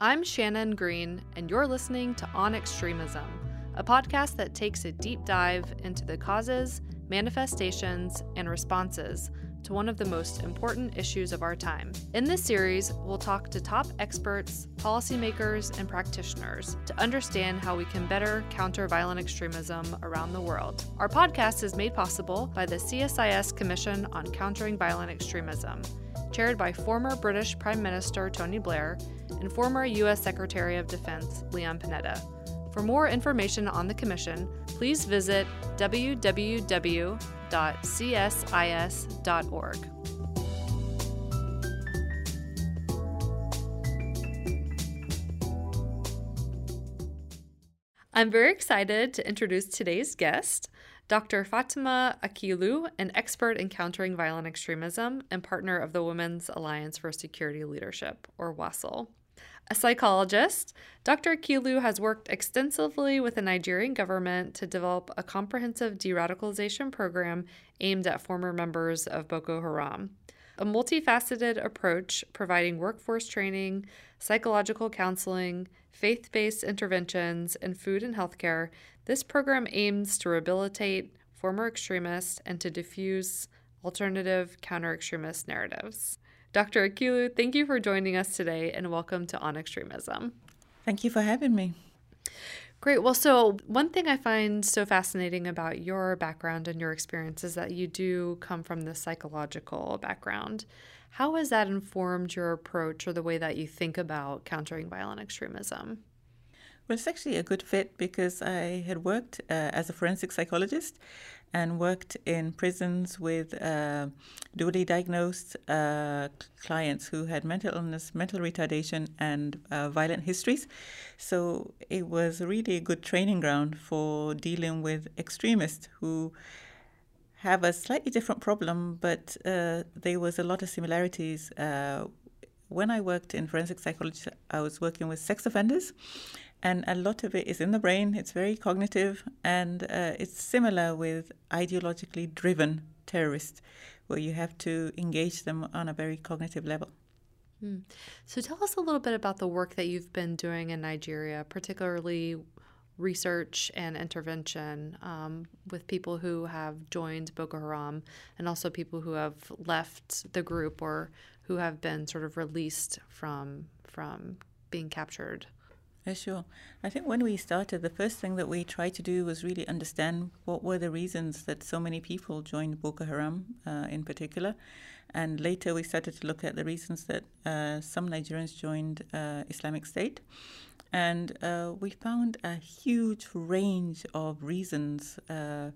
I'm Shannon Green, and you're listening to On Extremism, a podcast that takes a deep dive into the causes, manifestations, and responses to one of the most important issues of our time. In this series, we'll talk to top experts, policymakers, and practitioners to understand how we can better counter violent extremism around the world. Our podcast is made possible by the CSIS Commission on Countering Violent Extremism, chaired by former British Prime Minister Tony Blair and former U.S. Secretary of Defense Leon Panetta. For more information on the Commission, please visit www.csis.org. I'm very excited to introduce today's guest, Dr. Fatima Akilu, an expert in countering violent extremism and partner of the Women's Alliance for Security Leadership, or WASL. A psychologist, Dr. Akilu has worked extensively with the Nigerian government to develop a comprehensive de radicalization program aimed at former members of Boko Haram. A multifaceted approach providing workforce training, psychological counseling, faith based interventions, and food and healthcare, this program aims to rehabilitate former extremists and to diffuse alternative counter extremist narratives. Dr. Akilu, thank you for joining us today and welcome to On Extremism. Thank you for having me. Great. Well, so one thing I find so fascinating about your background and your experience is that you do come from the psychological background. How has that informed your approach or the way that you think about countering violent extremism? Well, it's actually a good fit because I had worked uh, as a forensic psychologist and worked in prisons with uh, dually diagnosed uh, clients who had mental illness, mental retardation, and uh, violent histories. So it was really a good training ground for dealing with extremists who have a slightly different problem, but uh, there was a lot of similarities. Uh, when I worked in forensic psychology, I was working with sex offenders and a lot of it is in the brain. It's very cognitive, and uh, it's similar with ideologically driven terrorists, where you have to engage them on a very cognitive level. Hmm. So, tell us a little bit about the work that you've been doing in Nigeria, particularly research and intervention um, with people who have joined Boko Haram and also people who have left the group or who have been sort of released from from being captured. Yeah, sure. I think when we started, the first thing that we tried to do was really understand what were the reasons that so many people joined Boko Haram uh, in particular. And later we started to look at the reasons that uh, some Nigerians joined uh, Islamic State. And uh, we found a huge range of reasons. Uh,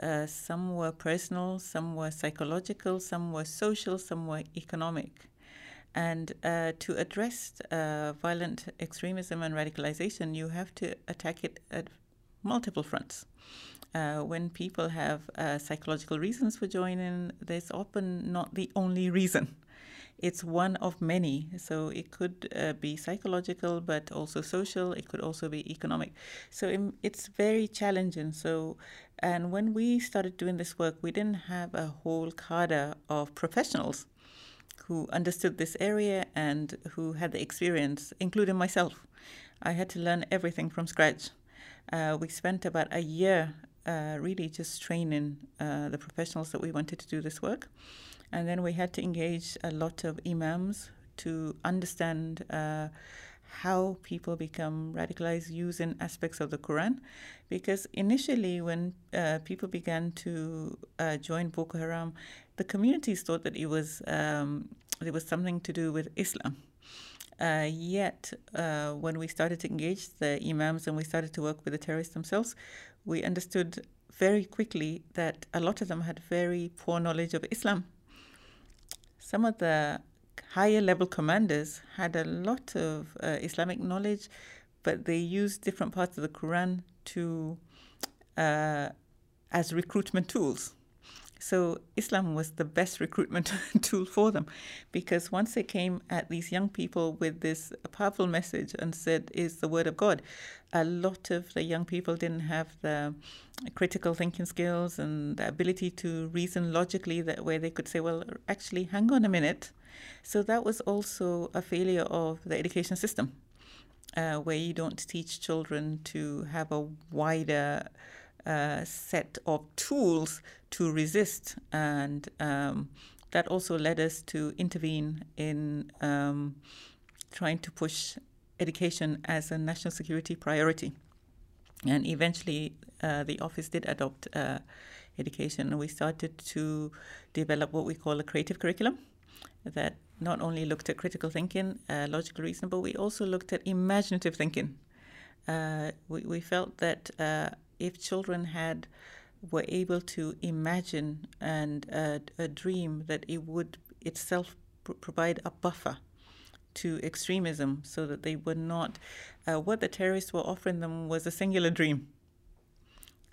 uh, some were personal, some were psychological, some were social, some were economic. And uh, to address uh, violent extremism and radicalization, you have to attack it at multiple fronts. Uh, when people have uh, psychological reasons for joining, there's often not the only reason. It's one of many. So it could uh, be psychological, but also social. It could also be economic. So um, it's very challenging. So, and when we started doing this work, we didn't have a whole cadre of professionals who understood this area and who had the experience, including myself. I had to learn everything from scratch. Uh, we spent about a year uh, really just training uh, the professionals that we wanted to do this work. And then we had to engage a lot of imams to understand uh, how people become radicalized using aspects of the Quran. Because initially, when uh, people began to uh, join Boko Haram, the communities thought that it was um, it was something to do with Islam. Uh, yet, uh, when we started to engage the imams and we started to work with the terrorists themselves, we understood very quickly that a lot of them had very poor knowledge of Islam. Some of the higher level commanders had a lot of uh, Islamic knowledge, but they used different parts of the Quran to uh, as recruitment tools. So Islam was the best recruitment tool for them because once they came at these young people with this powerful message and said is the word of God, a lot of the young people didn't have the critical thinking skills and the ability to reason logically that where they could say, well, actually, hang on a minute. So that was also a failure of the education system, uh, where you don't teach children to have a wider set of tools to resist. And um, that also led us to intervene in um, trying to push education as a national security priority. And eventually, uh, the office did adopt uh, education, and we started to develop what we call a creative curriculum that not only looked at critical thinking, uh, logical reasoning, but we also looked at imaginative thinking. Uh, we, we felt that uh, if children had were able to imagine and uh, a dream that it would itself pr- provide a buffer to extremism so that they were not uh, what the terrorists were offering them was a singular dream.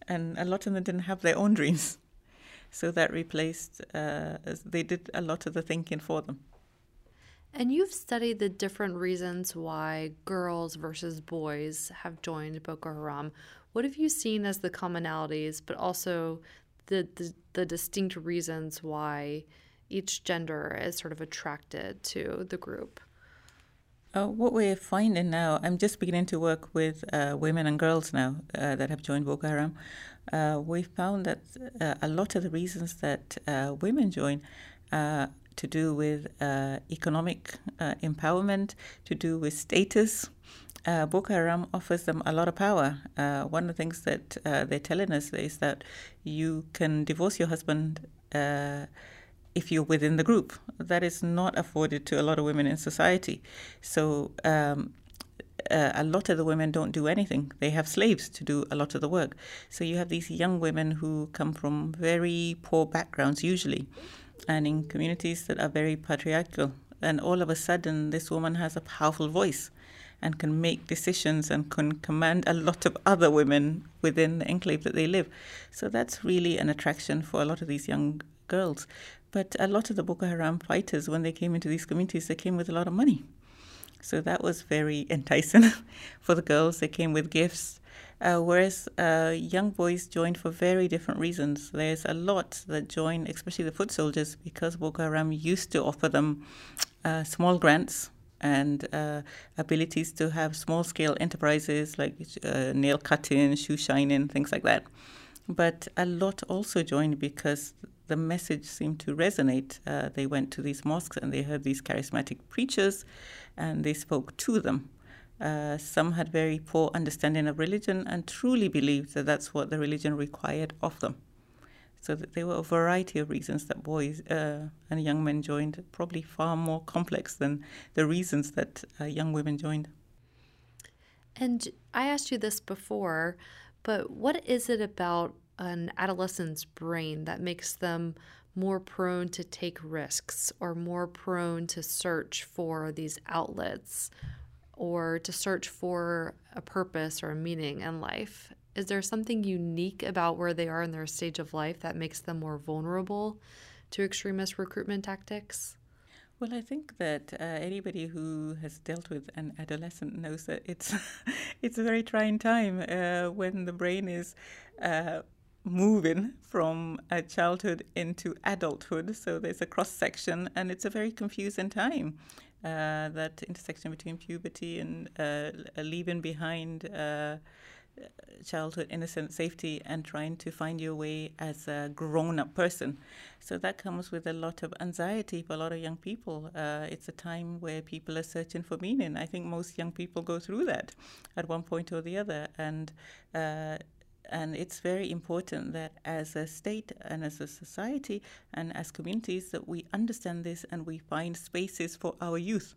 And a lot of them didn't have their own dreams. So that replaced uh, they did a lot of the thinking for them and you've studied the different reasons why girls versus boys have joined Boko Haram. What have you seen as the commonalities, but also the, the, the distinct reasons why each gender is sort of attracted to the group? Uh, what we're finding now, I'm just beginning to work with uh, women and girls now uh, that have joined Boko Haram. Uh, we found that uh, a lot of the reasons that uh, women join to do with uh, economic uh, empowerment, to do with status. Uh, Boko Haram offers them a lot of power. Uh, one of the things that uh, they're telling us is that you can divorce your husband uh, if you're within the group. That is not afforded to a lot of women in society. So um, uh, a lot of the women don't do anything. They have slaves to do a lot of the work. So you have these young women who come from very poor backgrounds, usually, and in communities that are very patriarchal. And all of a sudden, this woman has a powerful voice and can make decisions and can command a lot of other women within the enclave that they live. So that's really an attraction for a lot of these young girls. But a lot of the Boko Haram fighters, when they came into these communities, they came with a lot of money. So that was very enticing for the girls. They came with gifts uh, whereas uh, young boys joined for very different reasons. There's a lot that join, especially the foot soldiers, because Boko Haram used to offer them uh, small grants and uh, abilities to have small scale enterprises like uh, nail cutting, shoe shining, things like that. But a lot also joined because the message seemed to resonate. Uh, they went to these mosques and they heard these charismatic preachers and they spoke to them. Uh, some had very poor understanding of religion and truly believed that that's what the religion required of them. So that there were a variety of reasons that boys uh, and young men joined, probably far more complex than the reasons that uh, young women joined. And I asked you this before, but what is it about an adolescent's brain that makes them more prone to take risks or more prone to search for these outlets or to search for a purpose or a meaning in life? Is there something unique about where they are in their stage of life that makes them more vulnerable to extremist recruitment tactics? Well, I think that uh, anybody who has dealt with an adolescent knows that it's it's a very trying time uh, when the brain is uh, moving from childhood into adulthood. So there's a cross section, and it's a very confusing time uh, that intersection between puberty and uh, leaving behind uh, childhood innocent safety and trying to find your way as a grown up person. So that comes with a lot of anxiety for a lot of young people. Uh, it's a time where people are searching for meaning. I think most young people go through that at one point or the other. And uh, and it's very important that as a state and as a society and as communities that we understand this and we find spaces for our youth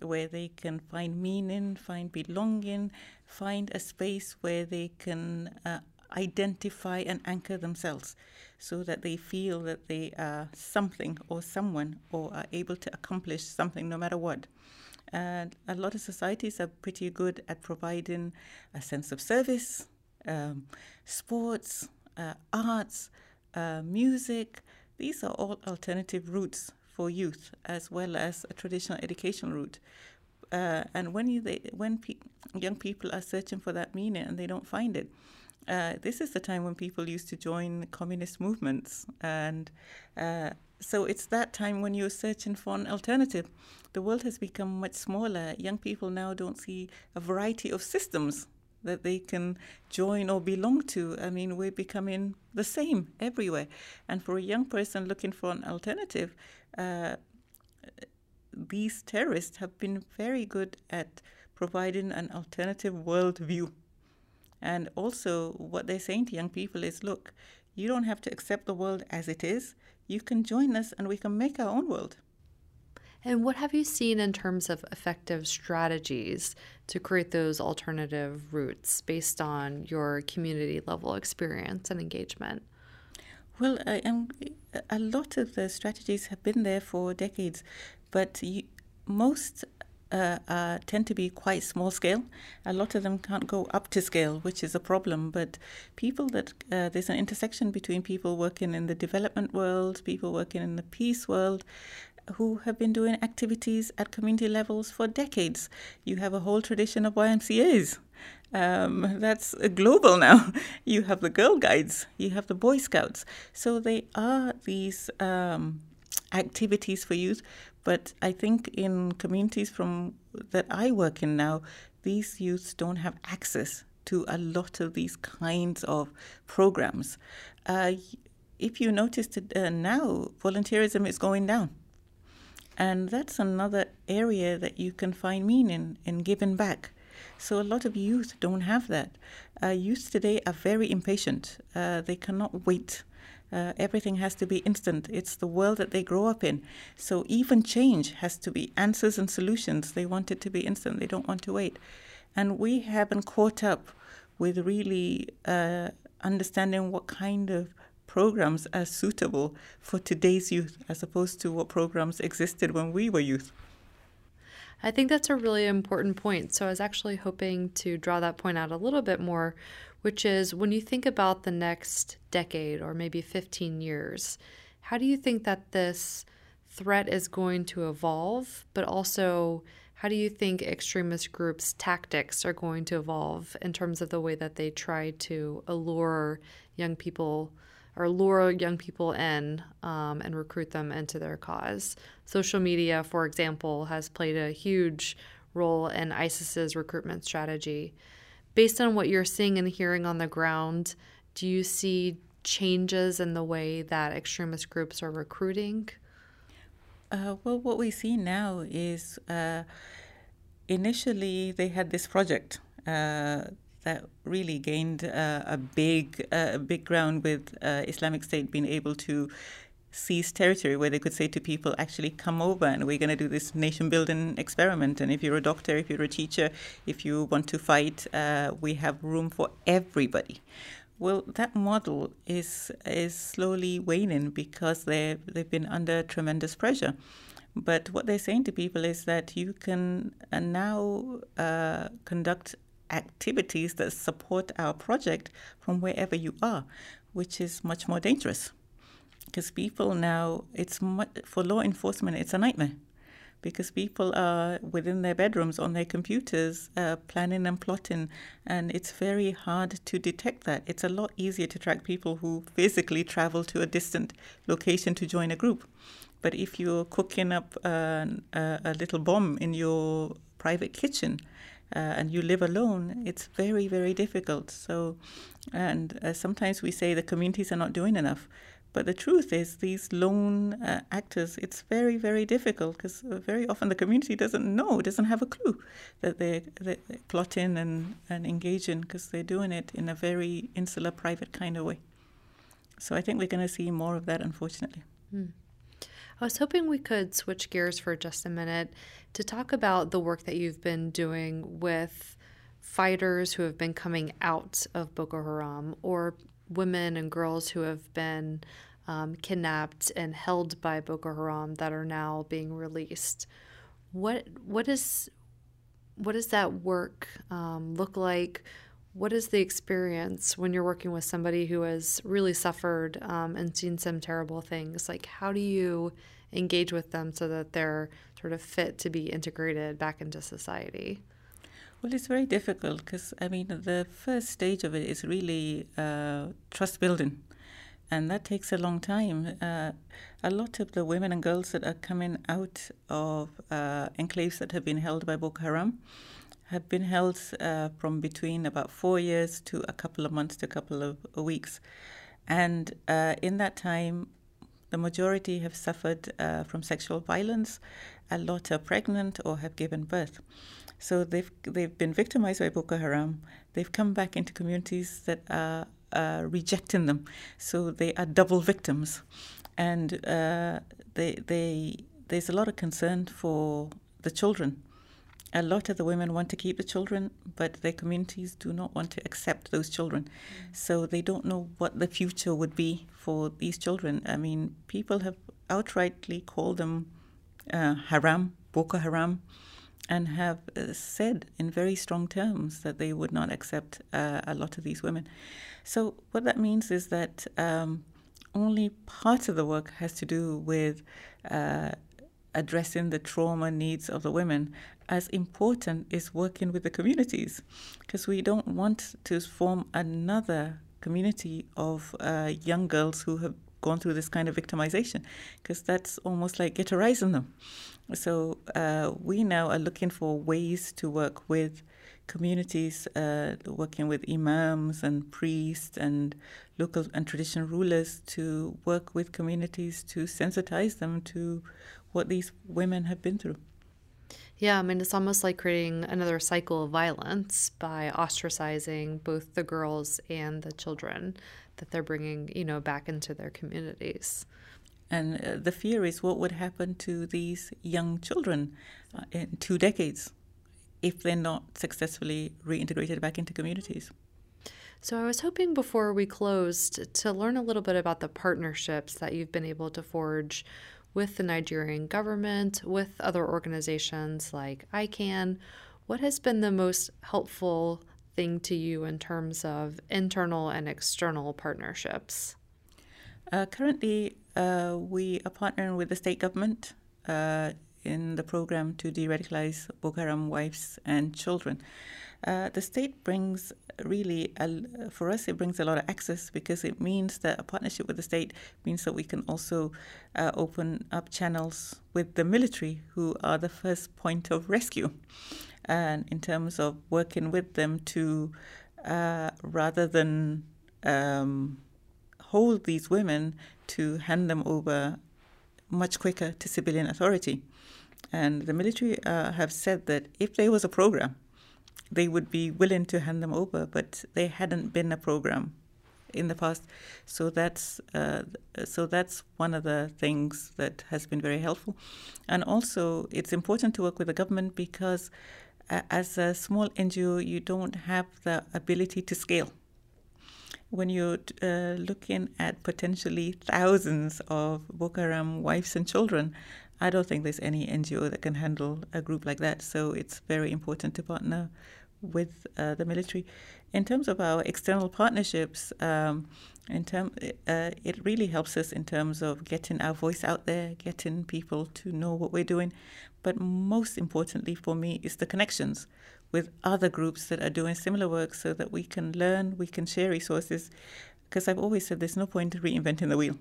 where they can find meaning, find belonging, find a space where they can uh, identify and anchor themselves so that they feel that they are something or someone or are able to accomplish something no matter what. And a lot of societies are pretty good at providing a sense of service, um, sports, uh, arts, uh, music. These are all alternative routes for youth, as well as a traditional education route. Uh, and when you, they, when pe- young people are searching for that meaning and they don't find it, uh, this is the time when people used to join communist movements. And uh, so it's that time when you're searching for an alternative. The world has become much smaller. Young people now don't see a variety of systems that they can join or belong to. I mean, we're becoming the same everywhere. And for a young person looking for an alternative, uh, these terrorists have been very good at providing an alternative worldview. And also, what they're saying to young people is look, you don't have to accept the world as it is. You can join us and we can make our own world. And what have you seen in terms of effective strategies to create those alternative routes based on your community level experience and engagement? Well, um, a lot of the strategies have been there for decades, but you, most uh, uh, tend to be quite small scale. A lot of them can't go up to scale, which is a problem. But people that uh, there's an intersection between people working in the development world, people working in the peace world, who have been doing activities at community levels for decades. You have a whole tradition of YMCAs. Um, that's global now. You have the Girl Guides, you have the Boy Scouts. So they are these um, activities for youth. But I think in communities from that I work in now, these youths don't have access to a lot of these kinds of programs. Uh, if you notice that uh, now, volunteerism is going down. And that's another area that you can find meaning in giving back. So a lot of youth don't have that. Uh, youth today are very impatient. Uh, they cannot wait. Uh, everything has to be instant. It's the world that they grow up in. So even change has to be answers and solutions. They want it to be instant. They don't want to wait. And we haven't caught up with really uh, understanding what kind of programs are suitable for today's youth as opposed to what programs existed when we were youth. I think that's a really important point. So I was actually hoping to draw that point out a little bit more, which is when you think about the next decade or maybe 15 years, how do you think that this threat is going to evolve, but also how do you think extremist groups' tactics are going to evolve in terms of the way that they try to allure young people or lure young people in um, and recruit them into their cause. Social media, for example, has played a huge role in ISIS's recruitment strategy. Based on what you're seeing and hearing on the ground, do you see changes in the way that extremist groups are recruiting? Uh, well, what we see now is uh, initially they had this project uh, that really gained uh, a big, uh, big ground with uh, Islamic State being able to seize territory where they could say to people, actually come over and we're going to do this nation building experiment. And if you're a doctor, if you're a teacher, if you want to fight, uh, we have room for everybody. Well, that model is is slowly waning because they they've been under tremendous pressure. But what they're saying to people is that you can uh, now uh, conduct activities that support our project from wherever you are, which is much more dangerous. Because people now, it's much, for law enforcement, it's a nightmare. Because people are within their bedrooms on their computers uh, planning and plotting, and it's very hard to detect that. It's a lot easier to track people who physically travel to a distant location to join a group. But if you're cooking up uh, a, a little bomb in your private kitchen, uh, and you live alone, it's very, very difficult. So, and uh, sometimes we say the communities are not doing enough. But the truth is, these lone uh, actors, it's very, very difficult because uh, very often the community doesn't know, doesn't have a clue that they're, they're plotting and, and engaging because they're doing it in a very insular, private kind of way. So I think we're going to see more of that, unfortunately. Mm. I was hoping we could switch gears for just a minute to talk about the work that you've been doing with fighters who have been coming out of Boko Haram or women and girls who have been um, kidnapped and held by Boko Haram that are now being released. What what is what does that work um, look like? What is the experience when you're working with somebody who has really suffered um, and seen some terrible things? Like, how do you engage with them so that they're sort of fit to be integrated back into society? Well, it's very difficult because, I mean, the first stage of it is really uh, trust building. And that takes a long time. Uh, a lot of the women and girls that are coming out of uh, enclaves that have been held by Boko Haram have been held uh, from between about four years to a couple of months to a couple of weeks. And uh, in that time, the majority have suffered uh, from sexual violence. A lot are pregnant or have given birth. So they've they've been victimized by Boko Haram. They've come back into communities that are uh, rejecting them. So they are double victims, and uh, they they there's a lot of concern for the children. A lot of the women want to keep the children, but their communities do not want to accept those children. Mm. So they don't know what the future would be for these children. I mean, people have outrightly called them uh, haram, Boko Haram and have uh, said in very strong terms that they would not accept uh, a lot of these women. So, what that means is that um, only part of the work has to do with uh, addressing the trauma needs of the women. As important is working with the communities, because we don't want to form another community of uh, young girls who have gone through this kind of victimization, because that's almost like ghettoizing them. So uh, we now are looking for ways to work with communities, uh, working with imams and priests and local and traditional rulers to work with communities to sensitize them to what these women have been through. Yeah, I mean, it's almost like creating another cycle of violence by ostracizing both the girls and the children that they're bringing, you know, back into their communities. And uh, the fear is what would happen to these young children uh, in two decades if they're not successfully reintegrated back into communities. So, I was hoping before we closed to learn a little bit about the partnerships that you've been able to forge with the Nigerian government, with other organizations like ICAN. What has been the most helpful thing to you in terms of internal and external partnerships? Uh, currently, uh, we are partnering with the state government uh, in the program to de radicalize Boko Haram wives and children. Uh, the state brings really, for us, it brings a lot of access because it means that a partnership with the state means that we can also uh, open up channels with the military, who are the first point of rescue, and in terms of working with them to uh, rather than um, hold these women to hand them over much quicker to civilian authority. And the military uh, have said that if there was a program, they would be willing to hand them over, but there hadn't been a program in the past. So that's uh, so that's one of the things that has been very helpful. And also, it's important to work with the government because uh, as a small NGO, you don't have the ability to scale when you're uh, looking at potentially thousands of Boko Haram wives and children, I don't think there's any NGO that can handle a group like that. So it's very important to partner with uh, the military. In terms of our external partnerships, um, in term, uh, it really helps us in terms of getting our voice out there, getting people to know what we're doing. But most importantly for me is the connections with other groups that are doing similar work so that we can learn, we can share resources. Because I've always said there's no point reinventing the wheel.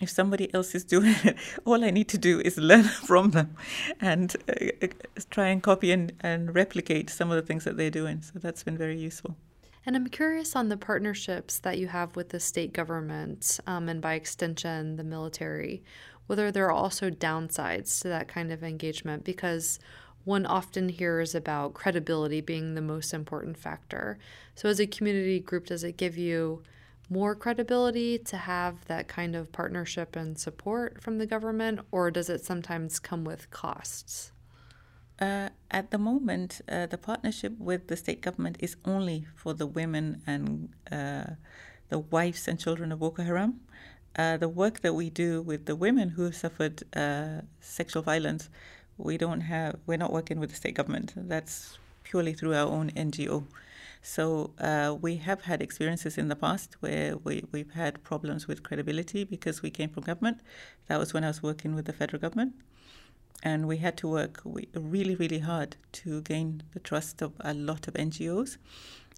If somebody else is doing it, all I need to do is learn from them and uh, try and copy and, and replicate some of the things that they're doing. So that's been very useful. And I'm curious on the partnerships that you have with the state government um, and by extension the military, whether there are also downsides to that kind of engagement because one often hears about credibility being the most important factor. So, as a community group, does it give you more credibility to have that kind of partnership and support from the government, or does it sometimes come with costs? Uh, at the moment, uh, the partnership with the state government is only for the women and uh, the wives and children of Boko Haram. Uh, the work that we do with the women who have suffered uh, sexual violence we don't have we're not working with the state government that's purely through our own ngo so uh, we have had experiences in the past where we, we've had problems with credibility because we came from government that was when i was working with the federal government And we had to work really, really hard to gain the trust of a lot of NGOs.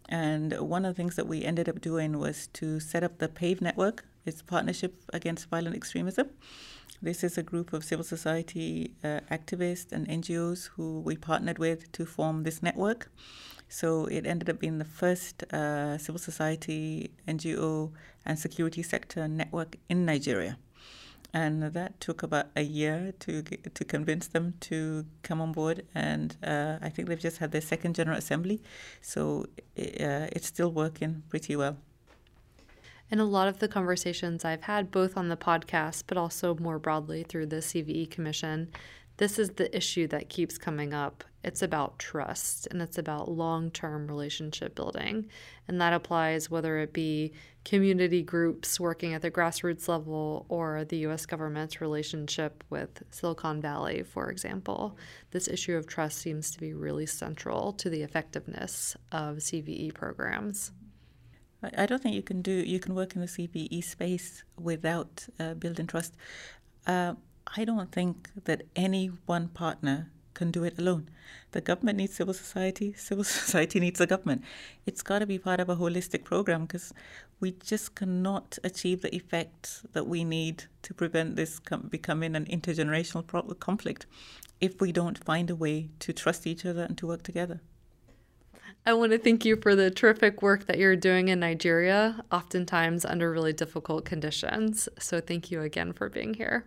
And one of the things that we ended up doing was to set up the PAVE network. It's Partnership Against Violent Extremism. This is a group of civil society uh, activists and NGOs who we partnered with to form this network. So it ended up being the first uh, civil society, NGO, and security sector network in Nigeria. And that took about a year to to convince them to come on board. And uh, I think they've just had their second general assembly, so it, uh, it's still working pretty well. In a lot of the conversations I've had, both on the podcast, but also more broadly through the CVE Commission, this is the issue that keeps coming up. It's about trust and it's about long term relationship building. And that applies whether it be community groups working at the grassroots level or the US government's relationship with Silicon Valley, for example. This issue of trust seems to be really central to the effectiveness of CVE programs. I don't think you can do you can work in the CVE space without uh, building trust. Uh, I don't think that any one partner can do it alone. The government needs civil society, civil society needs the government. It's got to be part of a holistic program because we just cannot achieve the effect that we need to prevent this com- becoming an intergenerational pro- conflict if we don't find a way to trust each other and to work together. I want to thank you for the terrific work that you're doing in Nigeria, oftentimes under really difficult conditions. So, thank you again for being here.